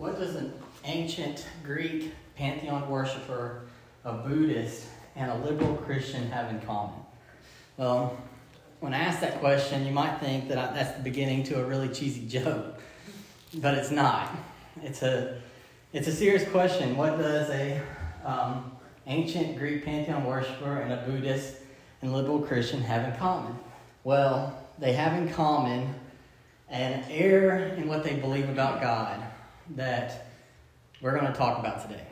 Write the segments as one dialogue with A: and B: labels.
A: What does an ancient Greek pantheon worshiper, a Buddhist, and a liberal Christian have in common? Well, when I ask that question, you might think that I, that's the beginning to a really cheesy joke, but it's not. It's a, it's a serious question. What does a um, ancient Greek pantheon worshiper and a Buddhist and liberal Christian have in common? Well, they have in common an error in what they believe about God that we're going to talk about today.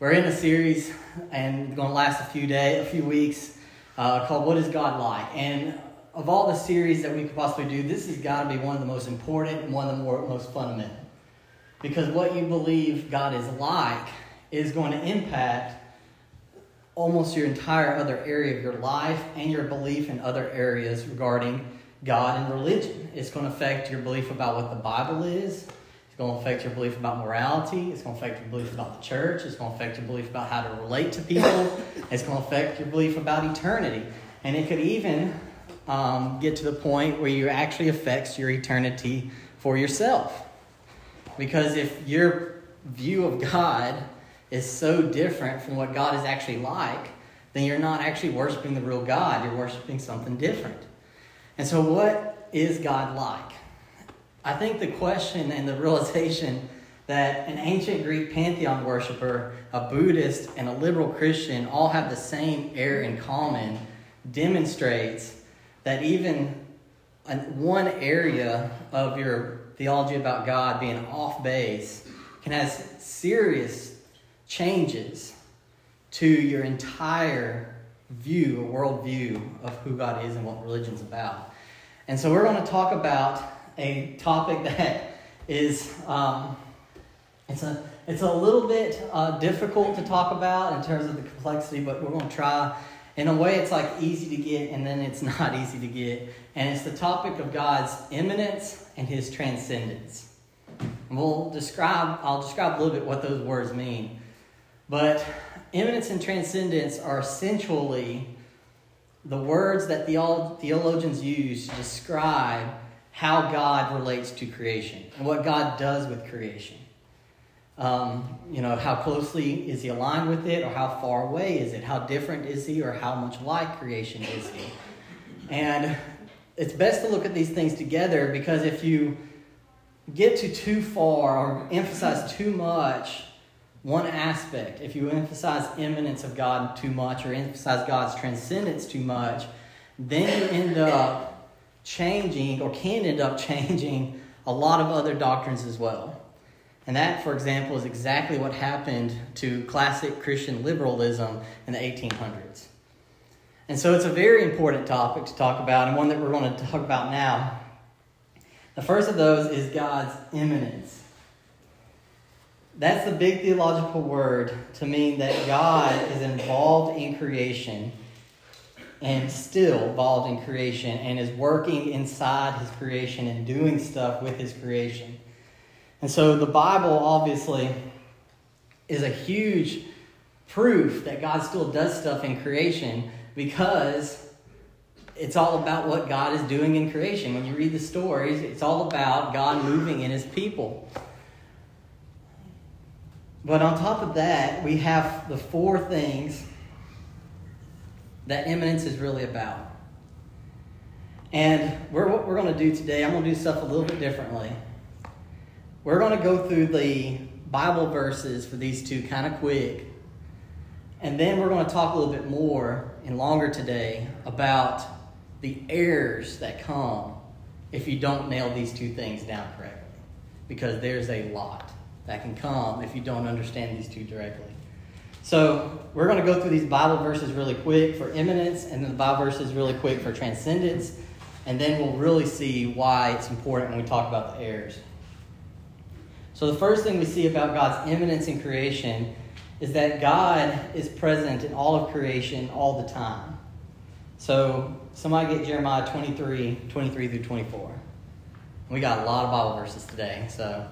A: We're in a series and going to last a few days, a few weeks, uh, called "What Is God Like?" And of all the series that we could possibly do, this has got to be one of the most important and one of the more, most fundamental, because what you believe God is like is going to impact almost your entire other area of your life and your belief in other areas regarding God and religion. It's going to affect your belief about what the Bible is. It's going to affect your belief about morality. It's going to affect your belief about the church. It's going to affect your belief about how to relate to people. It's going to affect your belief about eternity. And it could even um, get to the point where you actually affects your eternity for yourself. Because if your view of God is so different from what God is actually like, then you're not actually worshiping the real God. You're worshiping something different. And so, what is God like? I think the question and the realization that an ancient Greek pantheon worshiper, a Buddhist, and a liberal Christian all have the same error in common demonstrates that even one area of your theology about God being off base can have serious changes to your entire view or worldview of who God is and what religion's about. And so we're going to talk about a topic that is um, it's a it's a little bit uh, difficult to talk about in terms of the complexity, but we're going to try. In a way, it's like easy to get, and then it's not easy to get. And it's the topic of God's immanence and His transcendence. And we'll describe. I'll describe a little bit what those words mean. But immanence and transcendence are essentially the words that theologians use to describe how God relates to creation and what God does with creation. Um, you know, how closely is he aligned with it, or how far away is it? How different is he, or how much like creation is he? And it's best to look at these things together because if you get to too far or emphasize too much one aspect, if you emphasize immanence of God too much or emphasize God's transcendence too much, then you end up changing or can end up changing a lot of other doctrines as well. And that, for example, is exactly what happened to classic Christian liberalism in the 1800s. And so it's a very important topic to talk about, and one that we're going to talk about now. The first of those is God's immanence. That's the big theological word to mean that God is involved in creation and still involved in creation and is working inside his creation and doing stuff with his creation. And so the Bible obviously is a huge proof that God still does stuff in creation because it's all about what God is doing in creation. When you read the stories, it's all about God moving in his people. But on top of that, we have the four things that immanence is really about. And we're, what we're going to do today, I'm going to do stuff a little bit differently. We're going to go through the Bible verses for these two kind of quick. And then we're going to talk a little bit more and longer today about the errors that come if you don't nail these two things down correctly. Because there's a lot that can come if you don't understand these two directly. So we're going to go through these Bible verses really quick for immanence, and then the Bible verses really quick for transcendence, and then we'll really see why it's important when we talk about the heirs. So the first thing we see about God's immanence in creation is that God is present in all of creation all the time. So somebody get Jeremiah 23, 23 through 24. We got a lot of Bible verses today, so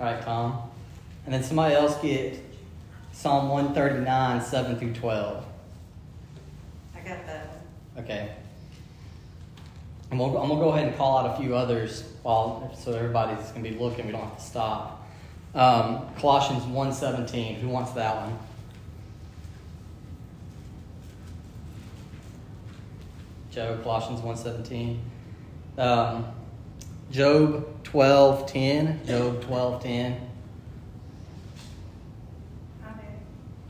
A: right, Tom. And then somebody else get Psalm 139, 7 through 12.
B: I got that
A: Okay. And we'll, I'm going to go ahead and call out a few others while, so everybody's going to be looking. We don't have to stop. Um, Colossians 1.17. Who wants that one? Joe, Colossians 1.17. Um, Job 12.10. Job 12.10.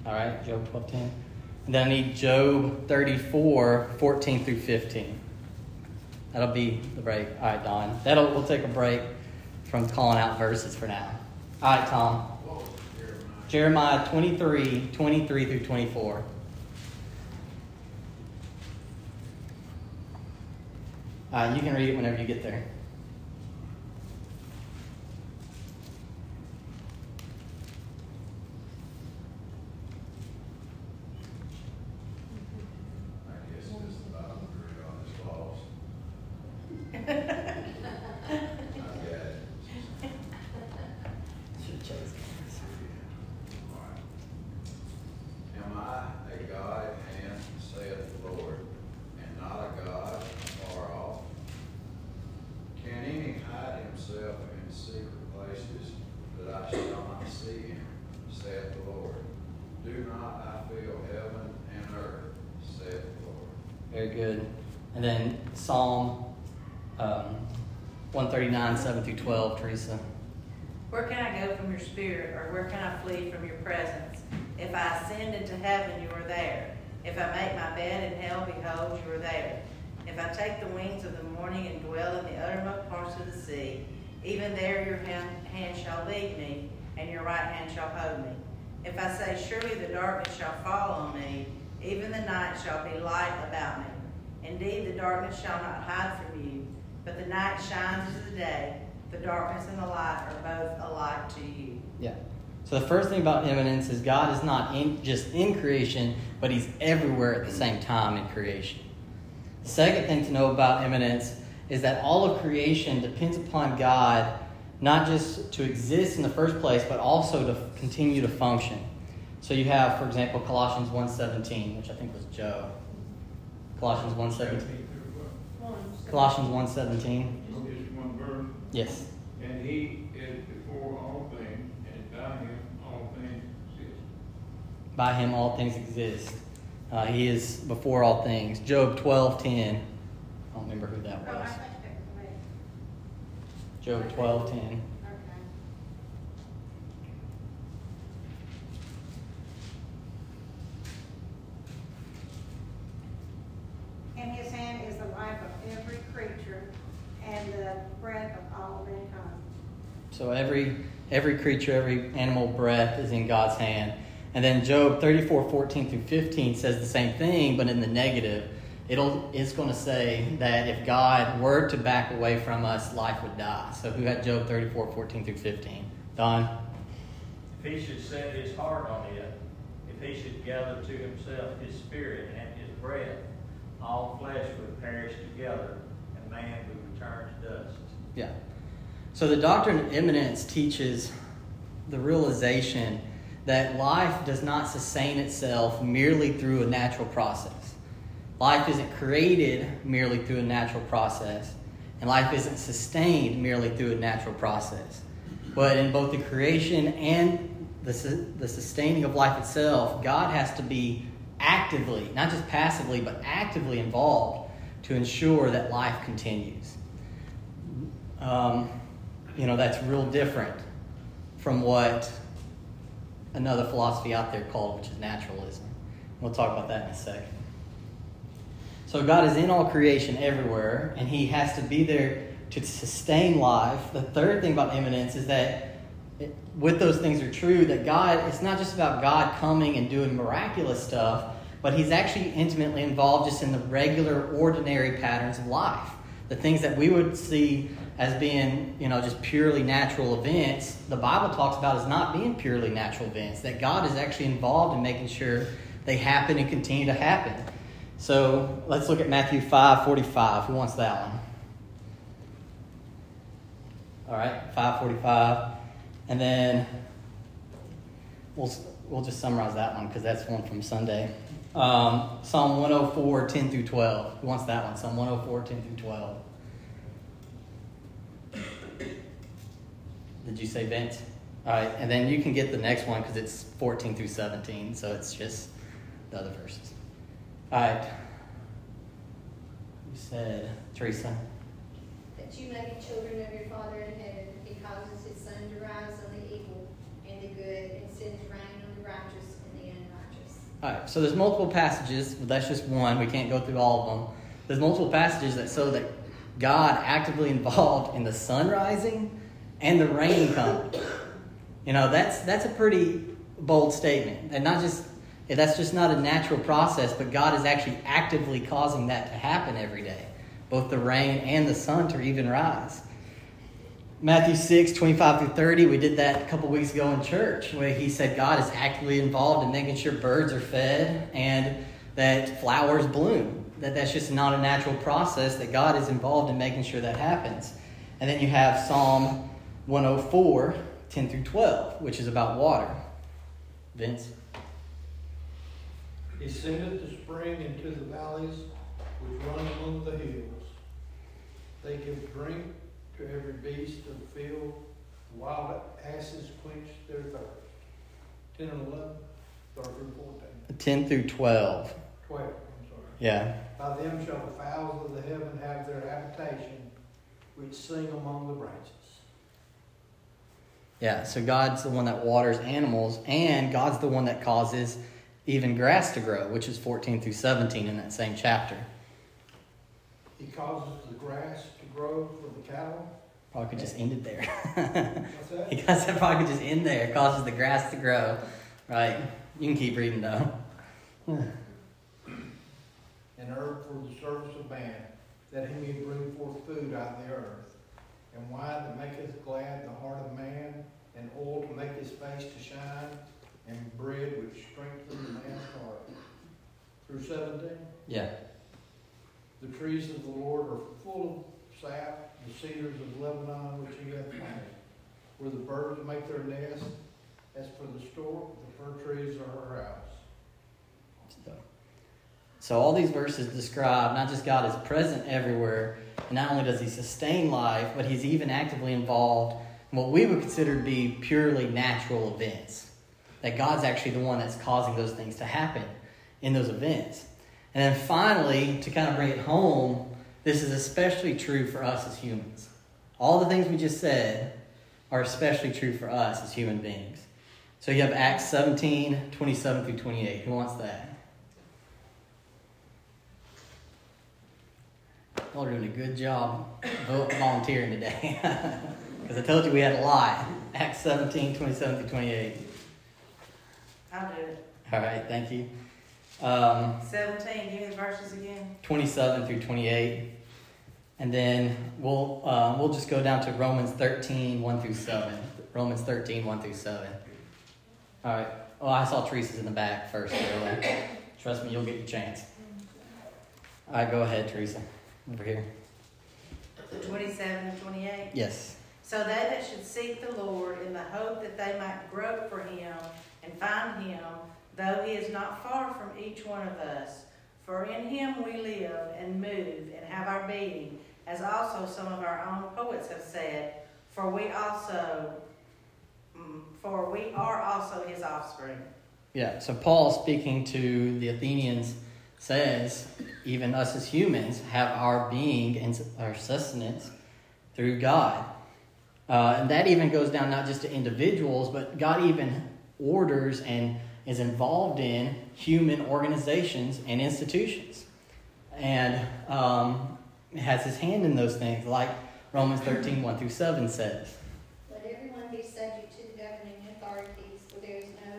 A: All right, Job 12.10. And then I need Job 34, 14 through 15. That'll be the break. All right, Don. That'll we'll take a break from calling out verses for now. All right, Tom. Jeremiah 23, 23 through 24. Uh, you can read it whenever you get there. Good. And then Psalm um, 139, 7 through 12, Teresa.
B: Where can I go from your spirit, or where can I flee from your presence? If I ascend into heaven, you are there. If I make my bed in hell, behold, you are there. If I take the wings of the morning and dwell in the uttermost parts of the sea, even there your hand, hand shall lead me, and your right hand shall hold me. If I say, Surely the darkness shall fall on me, even the night shall be light about me. Indeed, the darkness shall not hide from you, but the night shines as the day. The darkness and the light are both alike to you.
A: Yeah. So the first thing about immanence is God is not in, just in creation, but He's everywhere at the same time in creation. The second thing to know about immanence is that all of creation depends upon God not just to exist in the first place, but also to continue to function. So you have, for example, Colossians 1.17, which I think was Joe. Colossians 1.17. Colossians 1.17. Yes.
C: And he is before all things, and by him all things exist.
A: By him all things exist. Uh, he is before all things. Job 12.10. I don't remember who that was. Job 12.10.
D: In his hand is the life of every creature and the breath of all mankind.
A: So every creature, every animal breath is in God's hand. And then Job 34, 14 through 15 says the same thing, but in the negative. It'll it's going to say that if God were to back away from us, life would die. So who had Job 34, 14 through 15? Don?
E: If he should set his heart on it, if he should gather to himself his spirit and his breath, all flesh would perish together, and man would return to dust.
A: Yeah. So the doctrine of immanence teaches the realization that life does not sustain itself merely through a natural process. Life isn't created merely through a natural process, and life isn't sustained merely through a natural process. But in both the creation and the, the sustaining of life itself, God has to be actively, not just passively, but actively involved to ensure that life continues. Um, you know, that's real different from what another philosophy out there called, which is naturalism. We'll talk about that in a second. So God is in all creation everywhere, and He has to be there to sustain life. The third thing about immanence is that it, with those things are true, that God, it's not just about God coming and doing miraculous stuff, but He's actually intimately involved just in the regular, ordinary patterns of life. The things that we would see as being, you know, just purely natural events, the Bible talks about as not being purely natural events, that God is actually involved in making sure they happen and continue to happen. So let's look at Matthew 5 45. Who wants that one? All right, 545. And then we'll, we'll just summarize that one because that's one from Sunday. Um, Psalm 104, 10 through 12. Who wants that one? Psalm 104, 10 through 12. Did you say Vince? All right, and then you can get the next one because it's 14 through 17, so it's just the other verses. All right. You said, Teresa.
F: That you may be children of your Father in heaven. He causes his sun to rise on the evil and the good, and sends rain on the righteous and the unrighteous.
A: All right, so there's multiple passages, but that's just one. We can't go through all of them. There's multiple passages that show that God actively involved in the sun rising and the rain coming. You know, that's that's a pretty bold statement, and not just that's just not a natural process, but God is actually actively causing that to happen every day, both the rain and the sun to even rise. Matthew 6, 25 through 30, we did that a couple weeks ago in church, where he said God is actively involved in making sure birds are fed and that flowers bloom. That that's just not a natural process, that God is involved in making sure that happens. And then you have Psalm 104, 10 through 12, which is about water. Vince?
G: He sendeth the spring into the valleys which run among the hills. They give drink to every beast of the field. The wild asses quench their thirst. 10 and 11, start through 14.
A: 10 through 12.
G: 12, I'm sorry.
A: Yeah.
G: By them shall the fowls of the heaven have their habitation, which sing among the branches.
A: Yeah, so God's the one that waters animals, and God's the one that causes even grass to grow, which is 14 through 17 in that same chapter.
G: He causes the grass to grow for the cattle.
A: Probably could just end it there.
G: What's that?
A: that probably could just end there. It causes the grass to grow. Right? You can keep reading though.
G: and herb for the service of man, that he may bring forth food out of the earth, and wine that maketh glad the heart of man, and oil to make his face to shine, and bread which strengthens the man's heart. Through seventeen,
A: Yeah.
G: the trees of the Lord are full of sap, the cedars of Lebanon which he hath planted, where the birds make their nest, as for the stork, the fir trees are her house.
A: So, so all these verses describe not just God is present everywhere, and not only does he sustain life, but he's even actively involved in what we would consider to be purely natural events. That God's actually the one that's causing those things to happen in those events. And then finally, to kind of bring it home, this is especially true for us as humans. All the things we just said are especially true for us as human beings. So you have Acts 17, 27 through 28. Who wants that? Y'all are doing a good job volunteering today. Because I told you we had a lot. Acts 17, 27 through 28.
B: I'll do it.
A: All right, thank you. Um,
B: Seventeen, give me the verses again.
A: 27 through 28. And then we'll, uh, we'll just go down to Romans 13, 1 through 7. Romans 13, 1 through 7. All right. Oh, I saw Teresa's in the back first. Really. Trust me, you'll get your chance. All right, go ahead, Teresa. Over here.
B: Twenty-seven and twenty-eight.
A: Yes.
B: So they that should seek the Lord in the hope that they might grope for him and find him, though he is not far from each one of us. For in him we live and move and have our being, as also some of our own poets have said, for we also mm, for we are also his offspring.
A: Yeah, so Paul speaking to the Athenians says, even us as humans have our being and our sustenance through God. Uh, and that even goes down not just to individuals, but God even orders and is involved in human organizations and institutions. And um, has his hand in those things, like Romans 13, 1 through 7 says.
F: Let everyone be subject to the governing authorities, for there is no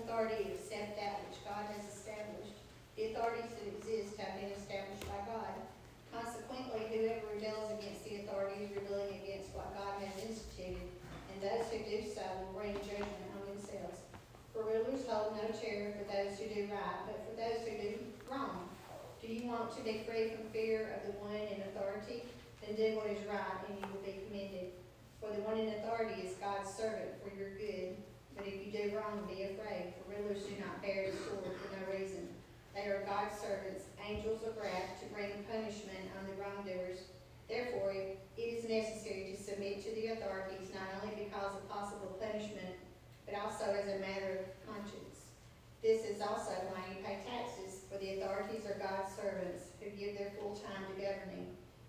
F: authority except that which God has established. The authorities that exist have been established by God. Consequently, whoever rebels against the authority is rebelling against what God has instituted, and those who do so will bring judgment on themselves. For rulers hold no chair for those who do right, but for those who do wrong. Do you want to be free from fear of the one in authority? Then do what is right, and you will be commended. For the one in authority is God's servant for your good. But if you do wrong, be afraid, for rulers do not bear the sword for no reason. They are God's servants, angels of wrath, to bring punishment on the wrongdoers. Therefore, it is necessary to submit to the authorities, not only because of possible punishment, but also as a matter of conscience. This is also why you pay taxes, for the authorities are God's servants who give their full time to governing.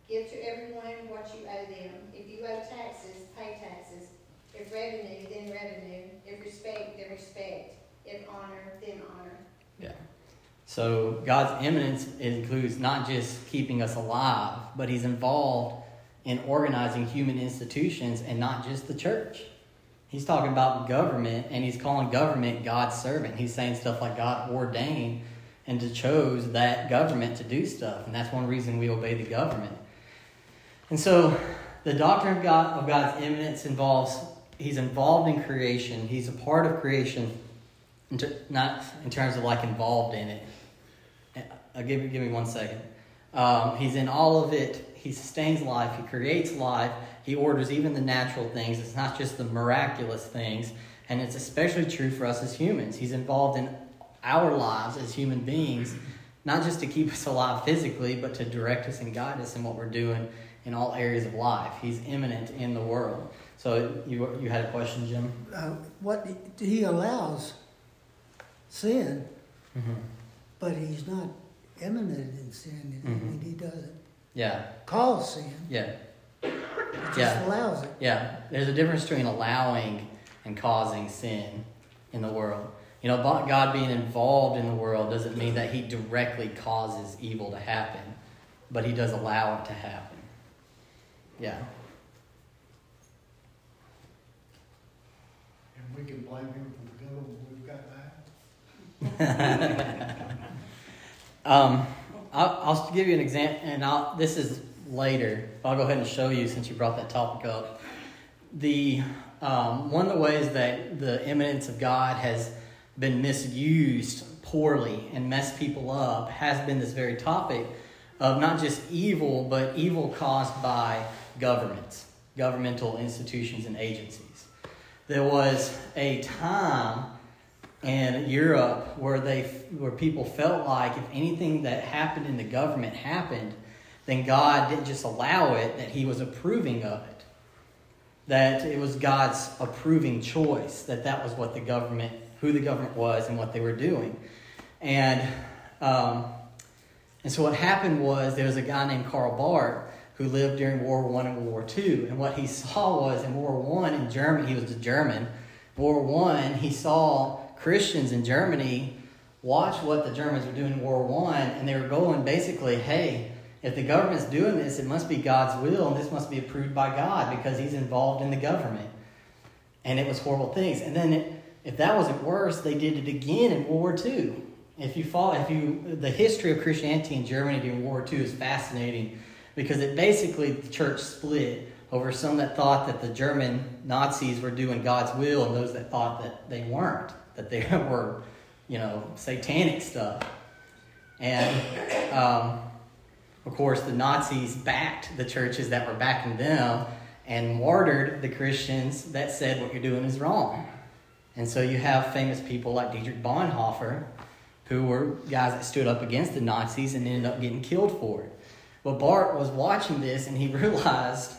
F: Give to everyone what you owe them. If you owe taxes, pay taxes. If revenue, then revenue. If respect, then respect. If honor, then honor.
A: Yeah. So God's immanence includes not just keeping us alive, but He's involved in organizing human institutions and not just the church. He's talking about government and he's calling government God's servant. He's saying stuff like God ordained and to chose that government to do stuff. And that's one reason we obey the government. And so the doctrine of God of God's immanence involves he's involved in creation. He's a part of creation, not in terms of like involved in it. Uh, give, give me one second. Um, he's in all of it. He sustains life. He creates life. He orders even the natural things. It's not just the miraculous things. And it's especially true for us as humans. He's involved in our lives as human beings, not just to keep us alive physically, but to direct us and guide us in what we're doing in all areas of life. He's immanent in the world. So you, you had a question, Jim?
H: Uh, what he allows sin,
A: mm-hmm.
H: but he's not immanent in sin. Mm-hmm. He doesn't
A: yeah.
H: cause sin.
A: Yeah.
H: He just
A: yeah.
H: allows it.
A: Yeah. There's a difference between allowing and causing sin in the world. You know, God being involved in the world doesn't mean that He directly causes evil to happen, but He does allow it to happen. Yeah.
I: And we can blame Him for the government we've got now.
A: um, I'll, I'll, give you an example, and I'll, this is later. I'll go ahead and show you since you brought that topic up. The um, one of the ways that the immanence of God has been misused poorly and messed people up has been this very topic of not just evil, but evil caused by governments, governmental institutions, and agencies. There was a time in Europe where they where people felt like if anything that happened in the government happened, then God didn't just allow it; that He was approving of it. That it was God's approving choice. That that was what the government, who the government was, and what they were doing. And um, and so what happened was there was a guy named Karl Barth who lived during World War One and World War Two, and what he saw was in World War One in Germany, he was a German. World War One, he saw Christians in Germany watch what the Germans were doing in World War One, and they were going basically, hey, if the government's doing this, it must be God's will, and this must be approved by God because He's involved in the government. And it was horrible things. And then, it, if that wasn't worse, they did it again in World War II. If you follow, if you, the history of Christianity in Germany during World War II is fascinating because it basically the church split over some that thought that the German Nazis were doing God's will and those that thought that they weren't that they were, you know, satanic stuff. And um, of course, the Nazis backed the churches that were backing them and martyred the Christians that said what you're doing is wrong. And so you have famous people like Dietrich Bonhoeffer, who were guys that stood up against the Nazis and ended up getting killed for it. But Barth was watching this and he realized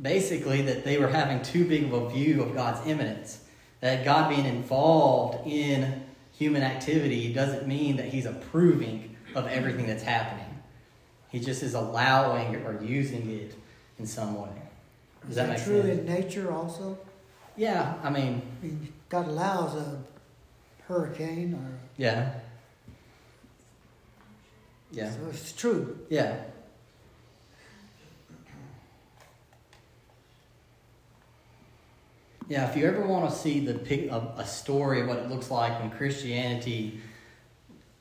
A: basically that they were having too big of a view of God's immanence that God being involved in human activity doesn't mean that He's approving of everything that's happening. He just is allowing or using it in some way. Does
H: is
A: that,
H: that
A: make
H: true
A: sense?
H: in nature also?
A: Yeah, I mean,
H: mean, God allows a hurricane or.
A: Yeah. Yeah.
H: So it's true.
A: Yeah. Yeah, if you ever want to see the a, a story of what it looks like when Christianity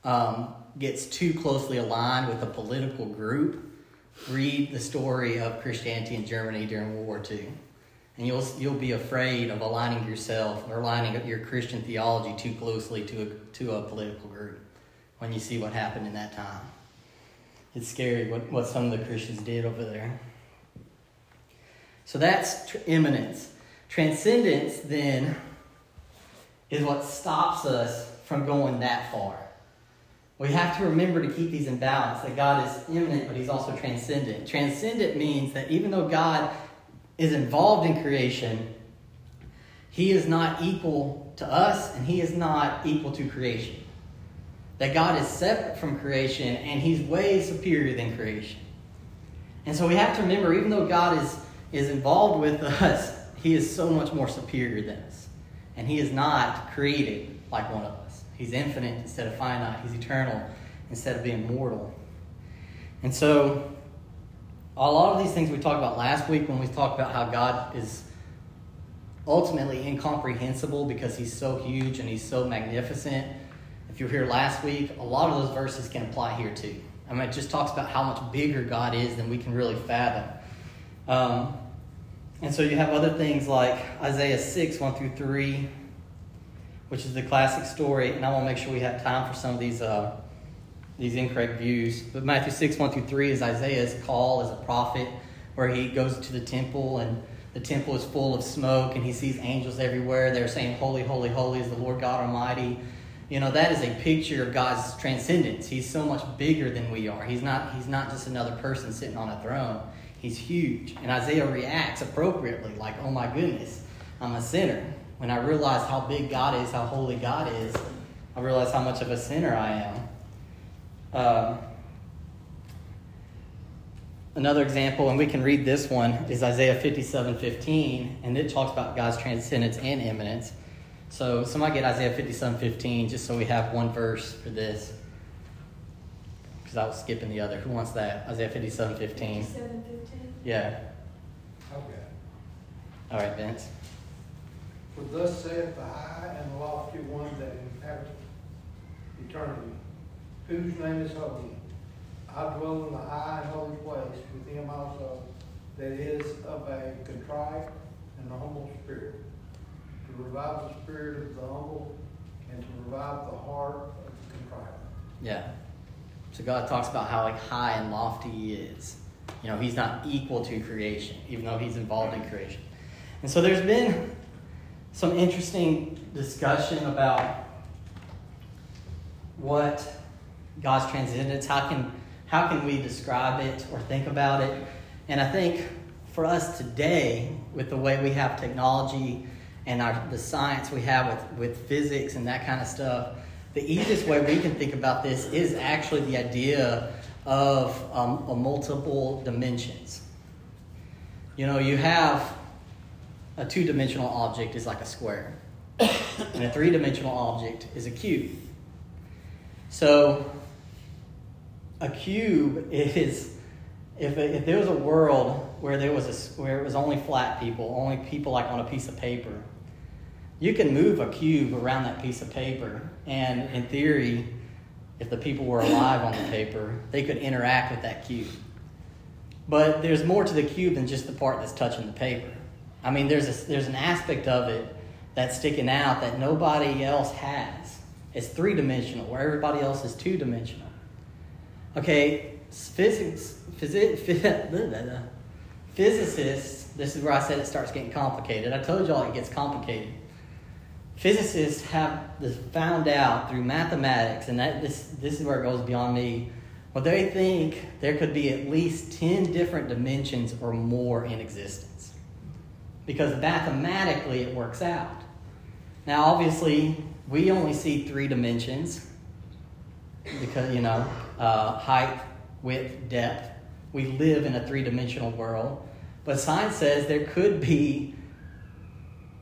A: um, gets too closely aligned with a political group, read the story of Christianity in Germany during World War II, and you'll you'll be afraid of aligning yourself or aligning your Christian theology too closely to a, to a political group when you see what happened in that time. It's scary what, what some of the Christians did over there. So that's tr- immanence. Transcendence, then, is what stops us from going that far. We have to remember to keep these in balance that God is immanent, but He's also transcendent. Transcendent means that even though God is involved in creation, He is not equal to us, and He is not equal to creation. That God is separate from creation, and He's way superior than creation. And so we have to remember, even though God is, is involved with us, He is so much more superior than us. And He is not created like one of us. He's infinite instead of finite, He's eternal instead of being mortal. And so, a lot of these things we talked about last week when we talked about how God is ultimately incomprehensible because He's so huge and He's so magnificent. If you were here last week, a lot of those verses can apply here too. I mean, it just talks about how much bigger God is than we can really fathom. Um, and so you have other things like Isaiah 6, 1 through 3, which is the classic story. And I want to make sure we have time for some of these, uh, these incorrect views. But Matthew 6, 1 through 3 is Isaiah's call as a prophet, where he goes to the temple and the temple is full of smoke and he sees angels everywhere. They're saying, Holy, holy, holy is the Lord God Almighty. You know, that is a picture of God's transcendence. He's so much bigger than we are. He's not, he's not just another person sitting on a throne. He's huge. And Isaiah reacts appropriately, like, oh my goodness, I'm a sinner. When I realize how big God is, how holy God is, I realize how much of a sinner I am. Um, another example, and we can read this one, is Isaiah 57 15, and it talks about God's transcendence and immanence. So somebody get Isaiah 57 15, just so we have one verse for this. Because I was skipping the other. Who wants that? Isaiah 57 15.
G: 57, 15.
A: Yeah.
I: Okay.
A: All right, Vince.
I: For thus saith the high and lofty one that inhabiteth eternity, whose name is holy. I dwell in the high and holy place with him also that is of a contrite and a humble spirit, to revive the spirit of the humble and to revive the heart of the contrite.
A: Yeah. So God talks about how like high and lofty he is. You know, he's not equal to creation, even though he's involved in creation. And so there's been some interesting discussion about what God's transcendence, how can how can we describe it or think about it? And I think for us today, with the way we have technology and our, the science we have with, with physics and that kind of stuff, the easiest way we can think about this is actually the idea of um, a multiple dimensions. You know, you have a two dimensional object is like a square, and a three dimensional object is a cube. So, a cube is if, if there was a world where there was a, where it was only flat people, only people like on a piece of paper, you can move a cube around that piece of paper, and in theory, if the people were alive on the paper, they could interact with that cube. But there's more to the cube than just the part that's touching the paper. I mean, there's a, there's an aspect of it that's sticking out that nobody else has. It's three dimensional, where everybody else is two dimensional. Okay, physics, physicists. This is where I said it starts getting complicated. I told y'all it gets complicated. Physicists have this found out through mathematics, and that this this is where it goes beyond me. Well, they think there could be at least ten different dimensions or more in existence, because mathematically it works out. Now, obviously, we only see three dimensions because you know uh, height, width, depth. We live in a three-dimensional world, but science says there could be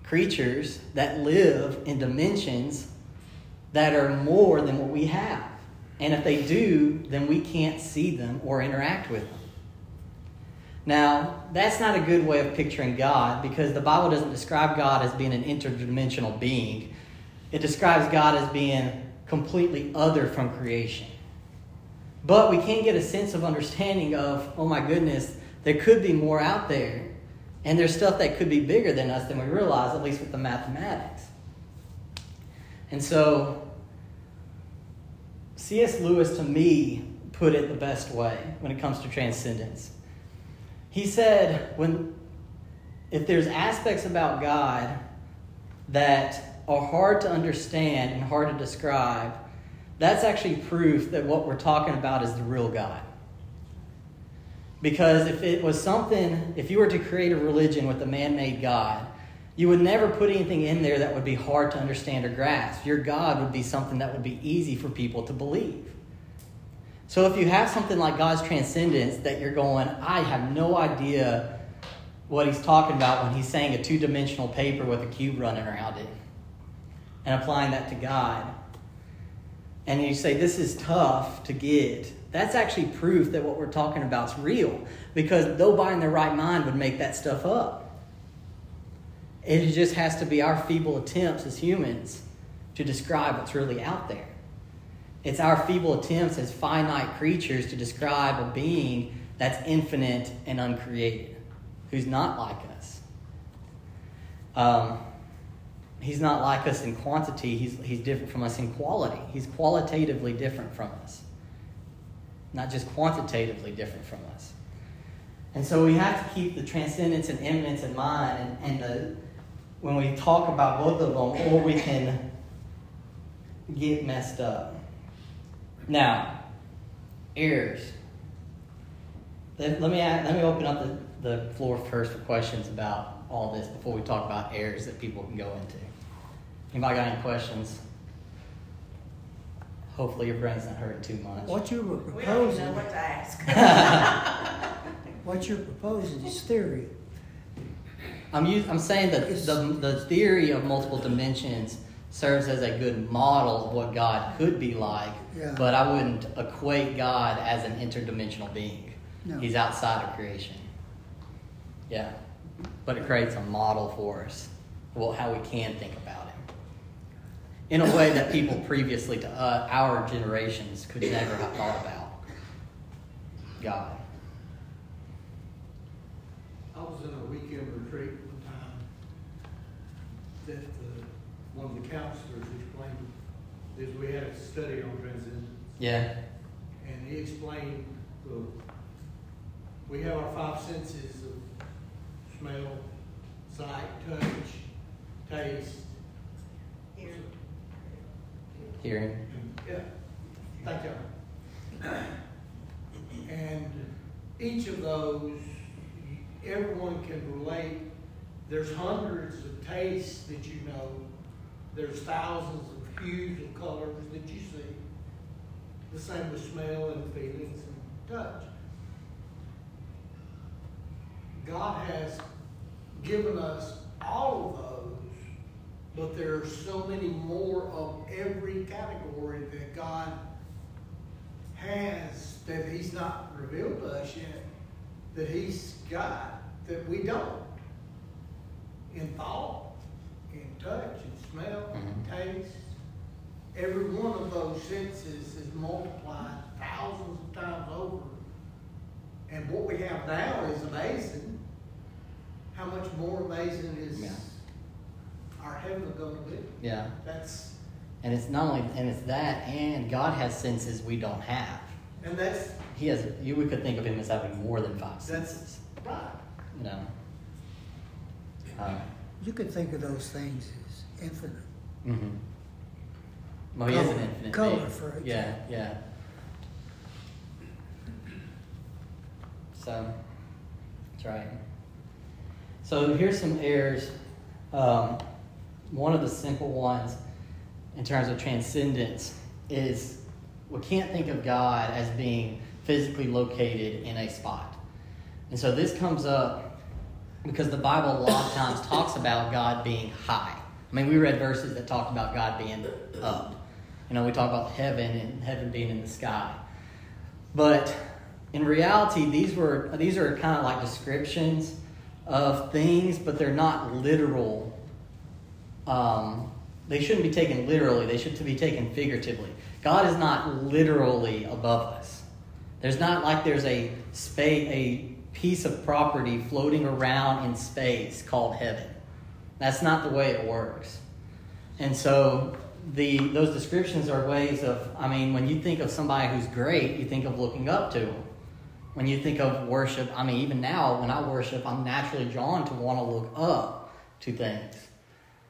A: creatures that live in dimensions that are more than what we have. And if they do, then we can't see them or interact with them. Now, that's not a good way of picturing God because the Bible doesn't describe God as being an interdimensional being. It describes God as being completely other from creation. But we can get a sense of understanding of, oh my goodness, there could be more out there. And there's stuff that could be bigger than us than we realize, at least with the mathematics. And so, C.S. Lewis, to me, put it the best way when it comes to transcendence. He said, when, if there's aspects about God that are hard to understand and hard to describe, that's actually proof that what we're talking about is the real God. Because if it was something, if you were to create a religion with a man made God, You would never put anything in there that would be hard to understand or grasp. Your God would be something that would be easy for people to believe. So if you have something like God's transcendence that you're going, I have no idea what he's talking about when he's saying a two dimensional paper with a cube running around it, and applying that to God. And you say, This is tough to get. That's actually proof that what we're talking about is real. Because nobody in their right mind would make that stuff up. It just has to be our feeble attempts as humans to describe what's really out there. It's our feeble attempts as finite creatures to describe a being that's infinite and uncreated, who's not like us. Um, he's not like us in quantity, he's, he's different from us in quality. He's qualitatively different from us, not just quantitatively different from us. And so we have to keep the transcendence and immanence in mind, and, and the, when we talk about both of them, or we can get messed up. Now, errors. Let, let me add, let me open up the, the floor first for questions about all this before we talk about errors that people can go into. Anybody got any questions? Hopefully your brain's not hurting too much.
H: What you were
B: We don't even know
H: proposing,
B: what to ask.
H: what you're proposing is theory.
A: I'm, us- I'm saying that the, the theory of multiple dimensions serves as a good model of what God could be like,
H: Yeah.
A: but I wouldn't equate God as an interdimensional being.
H: No.
A: He's outside of creation. Yeah. But it creates a model for us, well, how we can think about him. In a way that people previously to uh, our generations could never have thought about God.
G: I was in a weekend retreat one time that uh, one of the counselors explained, is we had a study on transcendence,
A: Yeah.
G: and he explained the, we have our five senses of smell, sight, touch, taste.
B: Here.
A: Hearing.
G: Yeah, thank you. And each of those, everyone can relate. There's hundreds of tastes that you know. There's thousands of hues and colors that you see. The same with smell and feelings and touch. God has given us all of those, but there are so many more of every category that God has that He's not revealed to us yet, that He's got that we don't. In thought, in touch, in smell, in mm-hmm. taste. Every one of those senses is multiplied thousands of times over. And what we have now is amazing. How much more amazing is
A: Yeah.
G: Our heaven going to be?
A: Yeah.
G: That's
A: And it's not only, and it's that, and God has senses we don't have.
G: and that's
A: He has, you we could think of him as having more than five
G: That's-
A: senses.
G: right.
A: You know. Um,
H: You could think of those things as infinite.
A: Mm-hmm. Well, he is an infinite
H: color,
A: being.
H: for
A: Yeah, yeah. So, that's right. So here's some errors. Um, one of the simple ones in terms of transcendence is we can't think of God as being physically located in a spot. And so this comes up because the Bible a lot of times talks about God being high. I mean, we read verses that talk about God being up. You know, we talk about heaven and heaven being in the sky. But in reality, these were these are kind of like descriptions of things, but they're not literal. Um, they shouldn't be taken literally. They should be taken figuratively. God is not literally above us. There's not like there's a space, a piece of property floating around in space called heaven. That's not the way it works. And so the those descriptions are ways of I mean, when you think of somebody who's great, you think of looking up to them. When you think of worship, I mean, even now when I worship, I'm naturally drawn to want to look up to things.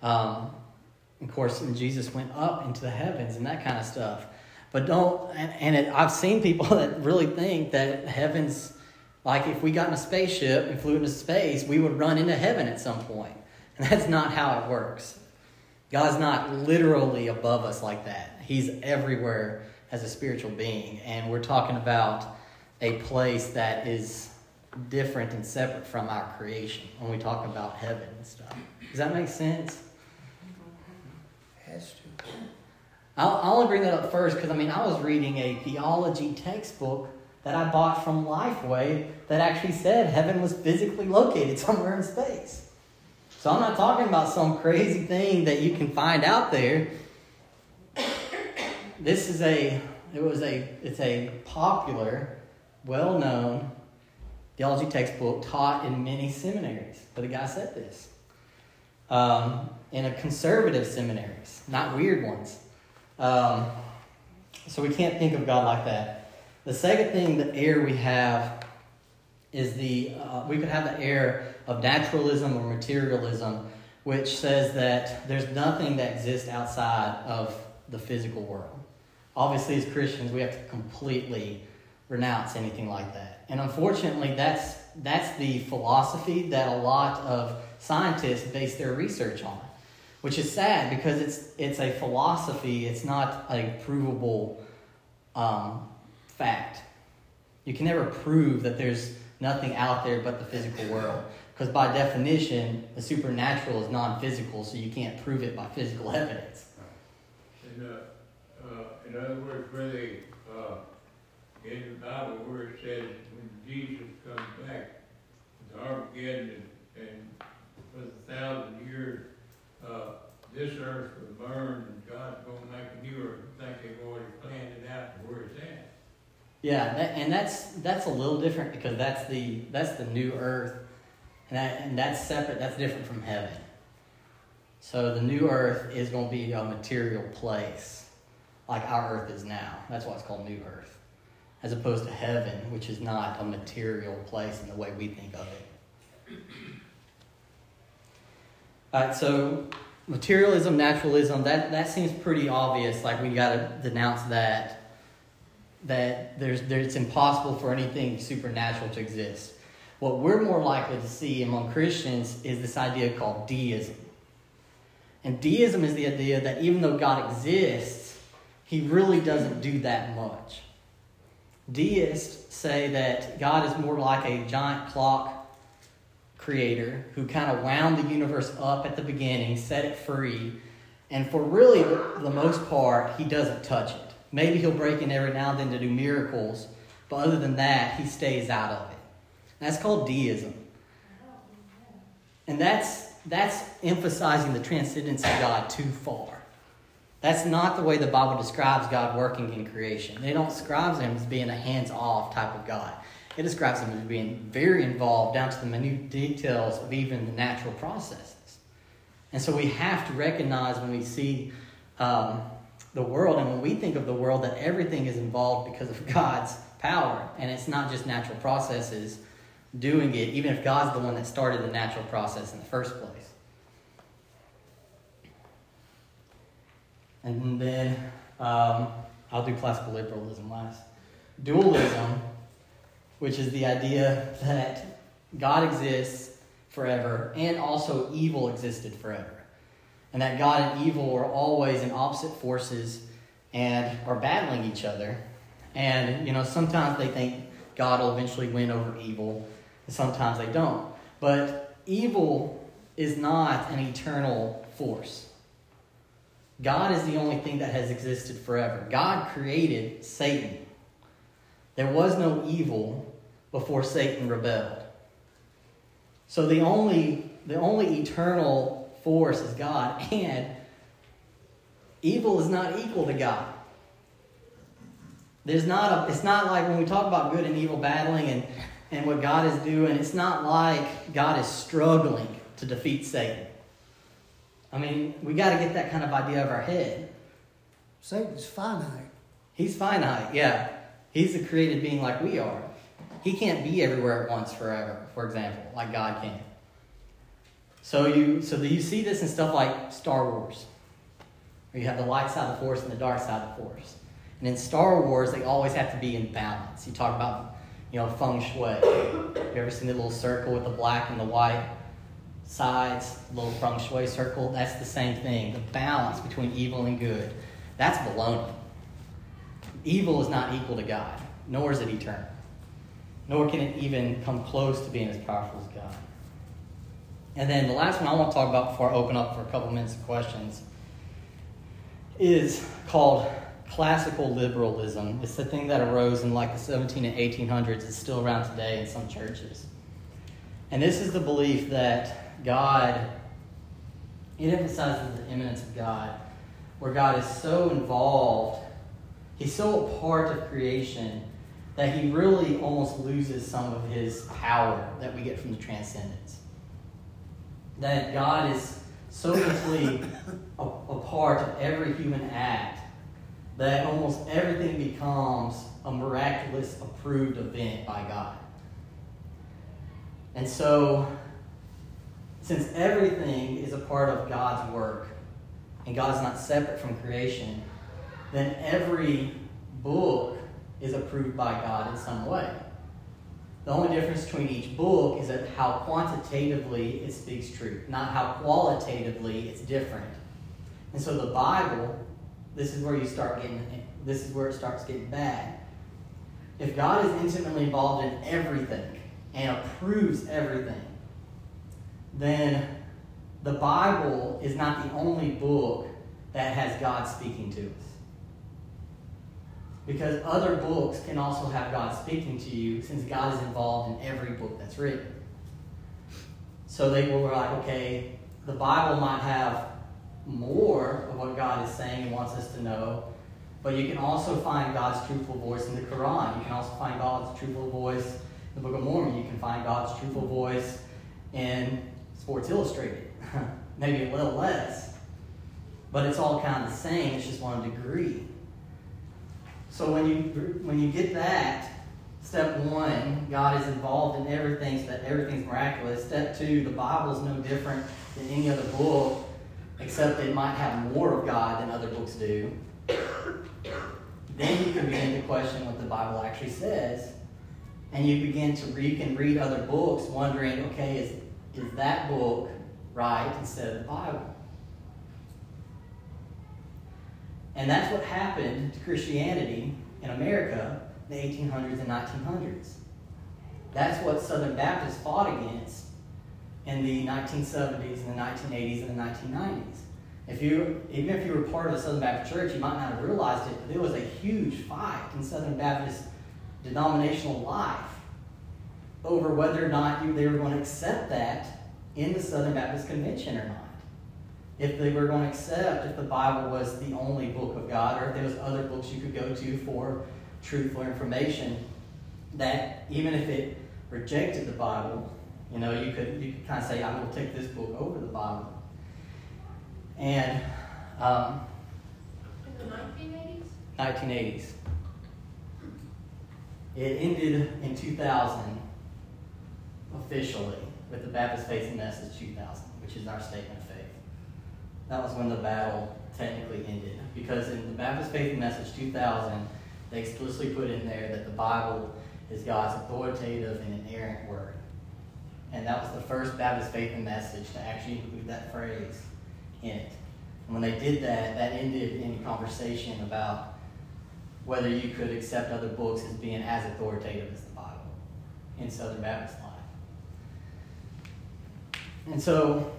A: Um, of course, and Jesus went up into the heavens and that kind of stuff. But don't, and, and it, I've seen people that really think that heaven's like if we got in a spaceship and flew into space, we would run into heaven at some point. And that's not how it works. God's not literally above us like that. He's everywhere as a spiritual being. And we're talking about a place that is different and separate from our creation when we talk about heaven and stuff. Does that make sense?
H: Has to.
A: I'll, I'll only bring that up first because I mean, I was reading a theology textbook that I bought from Lifeway that actually said heaven was physically located somewhere in space. So I'm not talking about some crazy thing that you can find out there. This is a it was a it's a popular, well-known theology textbook taught in many seminaries. But the guy said this. Um, in a conservative seminaries, not weird ones. Um, so we can't think of God like that. The second thing, the air we have is the uh, we could have the air of naturalism or materialism, which says that there's nothing that exists outside of the physical world. Obviously, as Christians, we have to completely renounce anything like that. And unfortunately, that's that's the philosophy that a lot of scientists base their research on, which is sad because it's it's a philosophy. It's not a provable um, fact. You can never prove that there's nothing out there but the physical world. Because by definition, the supernatural is non physical, so you can't prove it by physical evidence.
C: And, uh, uh, in other words, they, uh, in the Bible where it says when Jesus comes back, the Armageddon and, and for the thousand years, uh, this earth will burn and God's gonna make a new earth. I think they've already planned it out to where it's at.
A: Yeah, that, and that's that's a little different because that's the that's the new earth, and that and that's separate. That's different from heaven. So the new earth is going to be a material place, like our earth is now. That's why it's called new earth, as opposed to heaven, which is not a material place in the way we think of it. All right, so materialism, naturalism, that, that seems pretty obvious. Like we got to denounce that. That there's, there's, it's impossible for anything supernatural to exist. What we're more likely to see among Christians is this idea called deism. And deism is the idea that even though God exists, he really doesn't do that much. Deists say that God is more like a giant clock creator who kind of wound the universe up at the beginning, set it free, and for really the most part, he doesn't touch it. Maybe he'll break in every now and then to do miracles, but other than that, he stays out of it. That's called deism. And that's, that's emphasizing the transcendence of God too far. That's not the way the Bible describes God working in creation. They don't describe him as being a hands off type of God. It describes him as being very involved down to the minute details of even the natural processes. And so we have to recognize when we see um, the world and when we think of the world that everything is involved because of God's power. And it's not just natural processes doing it, even if God's the one that started the natural process in the first place. And then um, I'll do classical liberalism last. Dualism, which is the idea that God exists forever and also evil existed forever. And that God and evil are always in opposite forces and are battling each other. And, you know, sometimes they think God will eventually win over evil, and sometimes they don't. But evil is not an eternal force. God is the only thing that has existed forever. God created Satan. There was no evil before Satan rebelled. So the only the only eternal force is God, and evil is not equal to God. There's not a it's not like when we talk about good and evil battling and, and what God is doing, it's not like God is struggling to defeat Satan. I mean, we got to get that kind of idea of our head.
H: Satan's finite.
A: He's finite, yeah. He's a created being like we are. He can't be everywhere at once forever, for example, like God can. So you so you see this in stuff like Star Wars, where you have the light side of the force and the dark side of the force. And in Star Wars, they always have to be in balance. You talk about, you know, feng shui. You ever seen the little circle with the black and the white? sides, little feng shui circle, that's the same thing. The balance between evil and good. That's baloney. Evil is not equal to God, nor is it eternal. Nor can it even come close to being as powerful as God. And then the last one I want to talk about before I open up for a couple minutes of questions is called classical liberalism. It's the thing that arose in like the 17 and 1800s. It's still around today in some churches. And this is the belief that God, it emphasizes the immanence of God, where God is so involved, He's so a part of creation that He really almost loses some of His power that we get from the transcendence. That God is so deeply a, a part of every human act that almost everything becomes a miraculous approved event by God. And so, since everything is a part of God's work, and God's not separate from creation, then every book is approved by God in some way. The only difference between each book is that how quantitatively it speaks truth, not how qualitatively it's different. And so the Bible, this is where you start getting this is where it starts getting bad. If God is intimately involved in everything, and approves everything, then the Bible is not the only book that has God speaking to us. Because other books can also have God speaking to you since God is involved in every book that's written. So they were like, okay, the Bible might have more of what God is saying and wants us to know, but you can also find God's truthful voice in the Quran. You can also find God's truthful voice in the Book of Mormon, you can find God's truthful voice in Sports Illustrated. Maybe a little less. But it's all kind of the same, it's just one degree. So when you when you get that, step one, God is involved in everything, so that everything's miraculous. Step two, the Bible is no different than any other book, except it might have more of God than other books do. Then you can begin to question what the Bible actually says and you begin to read and read other books, wondering, okay, is, is that book right instead of the Bible? And that's what happened to Christianity in America in the 1800s and 1900s. That's what Southern Baptists fought against in the 1970s and the 1980s and the 1990s. If you, even if you were part of the Southern Baptist Church, you might not have realized it, but there was a huge fight in Southern Baptist denominational life over whether or not you, they were going to accept that in the Southern Baptist Convention or not. If they were going to accept if the Bible was the only book of God or if there was other books you could go to for truthful information, that even if it rejected the Bible, you know, you could you could kind of say, I'm going to take this book over the Bible. And um,
F: in the 1980s?
A: 1980s. It ended in 2000 officially with the Baptist Faith and Message 2000, which is our statement. That was when the battle technically ended. Because in the Baptist Faith and Message 2000, they explicitly put in there that the Bible is God's authoritative and inerrant word. And that was the first Baptist Faith and Message to actually include that phrase in it. And when they did that, that ended any conversation about whether you could accept other books as being as authoritative as the Bible in Southern Baptist life. And so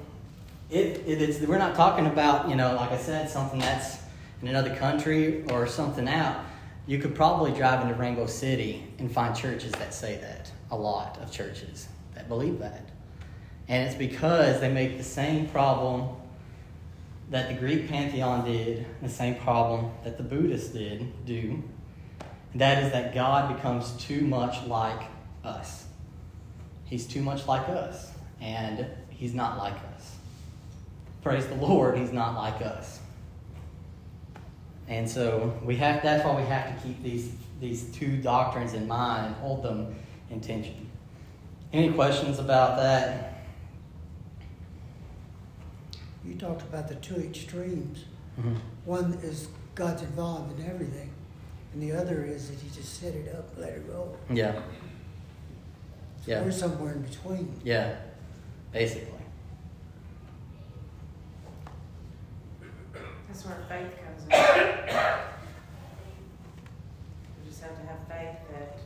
A: it, it, it's, we're not talking about, you know, like I said, something that's in another country or something out. You could probably drive into Rainbow City and find churches that say that. A lot of churches that believe that. And it's because they make the same problem that the Greek pantheon did, the same problem that the Buddhists did do. That is that God becomes too much like us. He's too much like us. And He's not like us. Praise the Lord, He's not like us. And so we have that's why we have to keep these these two doctrines in mind and hold them in tension. Any questions about that?
H: You talked about the two extremes.
A: Mm-hmm.
H: One is God's involved in everything, and the other is that He just set it up, let it roll.
A: Yeah.
H: So
A: Yeah.
H: We're somewhere in between.
A: Yeah. Basically.
B: That's where faith comes in. We just have to have faith that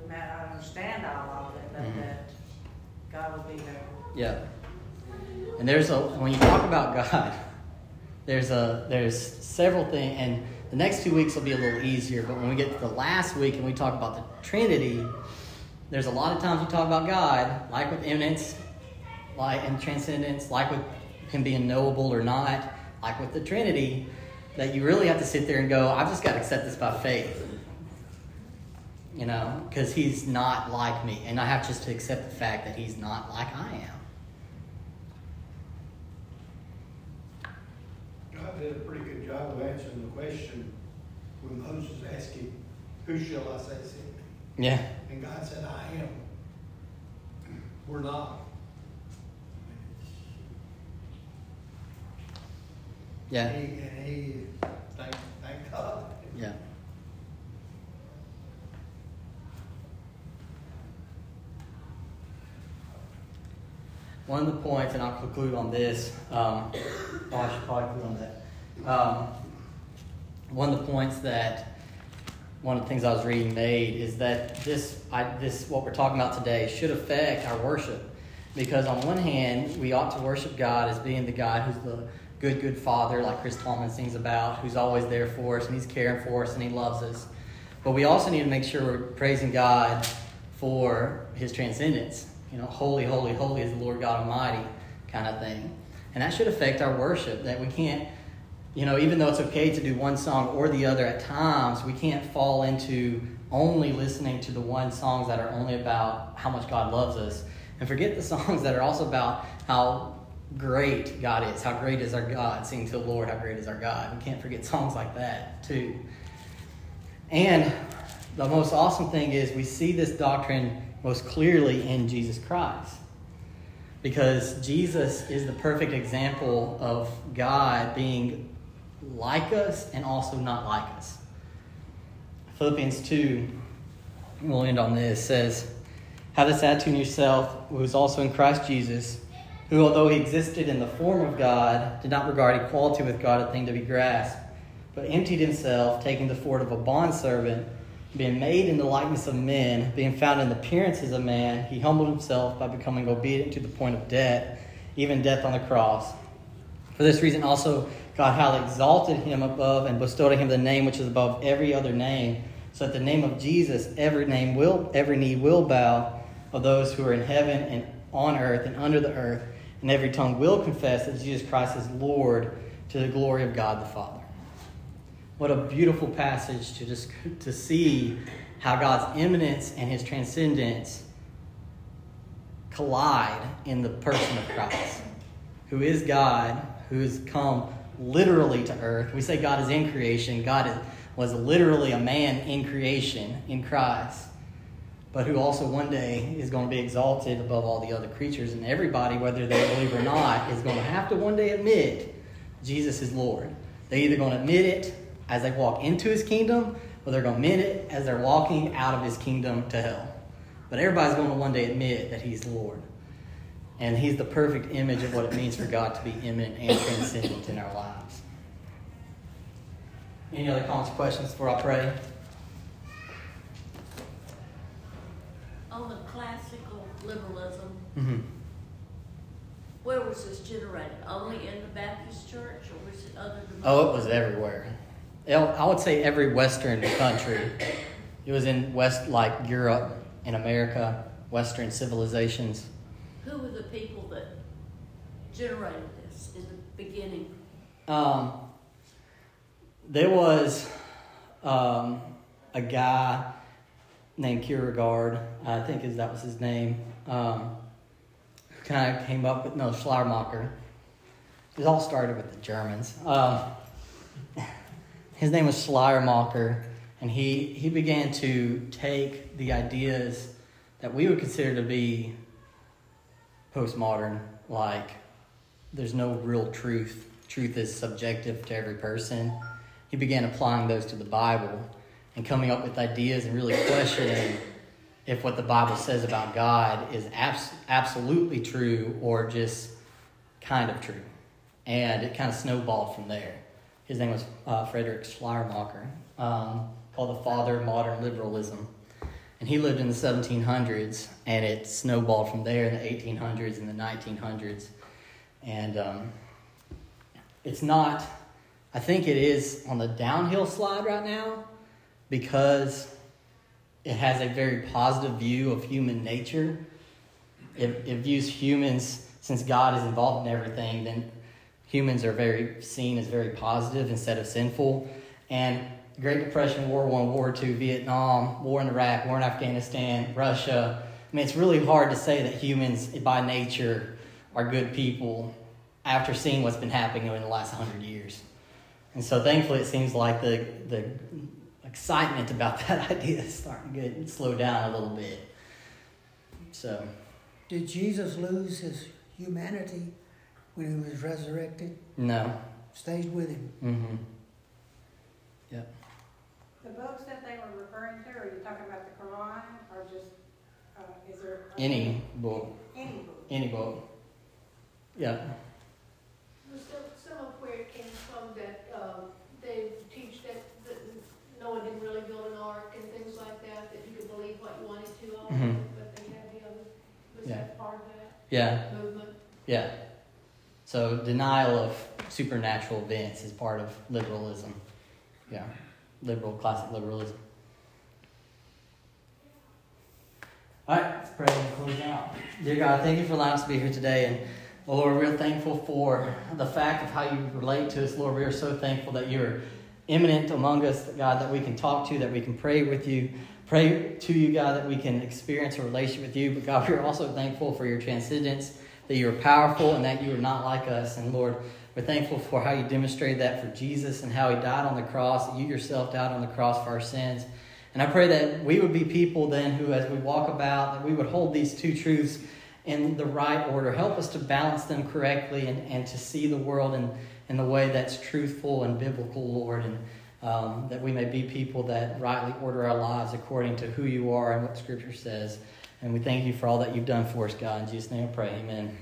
B: we might not understand all of it, but
A: Mhm.
B: that God will be there.
A: Yeah. And there's a when you talk about God, there's a there's several things, and the next two weeks will be a little easier. But when we get to the last week and we talk about the Trinity, there's a lot of times we talk about God, like with immanence, like and transcendence, like with Him being knowable or not, like with the Trinity, that you really have to sit there and go, I've just got to accept this by faith. You know, because He's not like me, and I have just to accept the fact that He's not like I am.
G: God did a pretty good job of answering the question when Moses asked him, Who shall I say sent me?
A: Yeah.
G: And God said, I am. We're not.
A: Yeah.
G: He, he thank, thank God.
A: Yeah. One of the points, and I'll conclude on this. Um, oh, I should probably conclude on that. Um, one of the points that one of the things I was reading made is that this, I, this, what we're talking about today, should affect our worship, because on one hand, we ought to worship God as being the God who's the good, good Father, like Chris Tomlin sings about, who's always there for us and He's caring for us and He loves us. But we also need to make sure we're praising God for His transcendence. You know, holy, holy, holy is the Lord God Almighty, kind of thing. And that should affect our worship. That we can't, you know, even though it's okay to do one song or the other at times, we can't fall into only listening to the one songs that are only about how much God loves us and forget the songs that are also about how great God is. How great is our God? Sing to the Lord, how great is our God. We can't forget songs like that, too. And the most awesome thing is we see this doctrine most clearly in Jesus Christ. Because Jesus is the perfect example of God being like us and also not like us. Philippians 2, we'll end on this, says, Have this attitude in yourself, who is also in Christ Jesus, who, although he existed in the form of God, did not regard equality with God a thing to be grasped, but emptied himself, taking the form of a bondservant, being made in the likeness of men, being found in the appearances of man, he humbled himself by becoming obedient to the point of death, even death on the cross. For this reason also God highly exalted him above and bestowed on him the name which is above every other name, so that the name of Jesus every name will every knee will bow of those who are in heaven and on earth and under the earth, and every tongue will confess that Jesus Christ is Lord to the glory of God the Father. What a beautiful passage to just to see how God's immanence and his transcendence collide in the person of Christ, who is God, who has come literally to earth. We say God is in creation. God is, was literally a man in creation in Christ, but who also one day is going to be exalted above all the other creatures. And everybody, whether they believe or not, is going to have to one day admit Jesus is Lord. They're either going to admit it as they walk into his kingdom, or they're going to admit it as they're walking out of his kingdom to hell. But everybody's going to one day admit that he's Lord. And he's the perfect image of what it means for God to be immanent and transcendent in our lives. Any other comments, questions before I pray?
J: On the classical liberalism,
A: Mm-hmm.
J: where was this generated? Only in the Baptist church or was it other than?
A: Oh, it was everywhere. I would say every Western country. It was in West, like Europe and America, Western civilizations.
J: Who were the people that generated this in the beginning?
A: Um, there was um, a guy named Kierkegaard, I think is that was his name, um, kind of came up with no Schleiermacher. It all started with the Germans. Um, his name was Schleiermacher, and he he began to take the ideas that we would consider to be postmodern, like there's no real truth. Truth is subjective to every person. He began applying those to the Bible and coming up with ideas and really questioning if what the Bible says about God is abs- absolutely true or just kind of true. and it kind of snowballed from there. His name was uh, Frederick Schleiermacher, um, called the father of modern liberalism. And he lived in the 1700s, and it snowballed from there in the 1800s and the 1900s. And um, it's not, I think it is on the downhill slide right now because it has a very positive view of human nature. It, it views humans, since God is involved in everything, then humans are very seen as very positive instead of sinful. And Great Depression, War One, War Two, Vietnam, War in Iraq, War in Afghanistan, Russia. I mean, it's really hard to say that humans, by nature, are good people after seeing what's been happening in the last hundred years. And so, thankfully, it seems like the the excitement about that idea is starting to get slow down a little bit. So,
H: Did Jesus lose his humanity when he was resurrected?
A: no.
H: Stayed with him.
A: Mm-hmm.
D: The books that they were referring to, are you talking about the Quran or just, uh, is there?
A: Any book,
D: Any book?
A: any book. Yeah.
K: Some, some of where it came from that, um, they teach that, that Noah didn't really build an ark and things like that, that you could believe what you wanted to on
A: Mhm.
K: it, but they had the other, was
A: Yeah.
K: that part of that
A: Yeah.
K: movement?
A: Yeah. So denial of supernatural events is part of liberalism. Yeah. Liberal, classic liberalism. All right, let's pray and close out. Dear God, thank you for allowing us to be here today. And Lord, we're thankful for the fact of how you relate to us. Lord, we are so thankful that you're immanent among us, God, that we can talk to, that we can pray with you, pray to you, God, that we can experience a relationship with you. But God, we're also thankful for your transcendence, that you are powerful and that you are not like us. And Lord, we're thankful for how you demonstrated that for Jesus and how he died on the cross, you yourself died on the cross for our sins. And I pray that we would be people then who, as we walk about, that we would hold these two truths in the right order. Help us to balance them correctly and, and to see the world in, in the way that's truthful and biblical, Lord. And um, that we may be people that rightly order our lives according to who you are and what Scripture says. And we thank you for all that you've done for us, God. In Jesus' name I pray. Amen.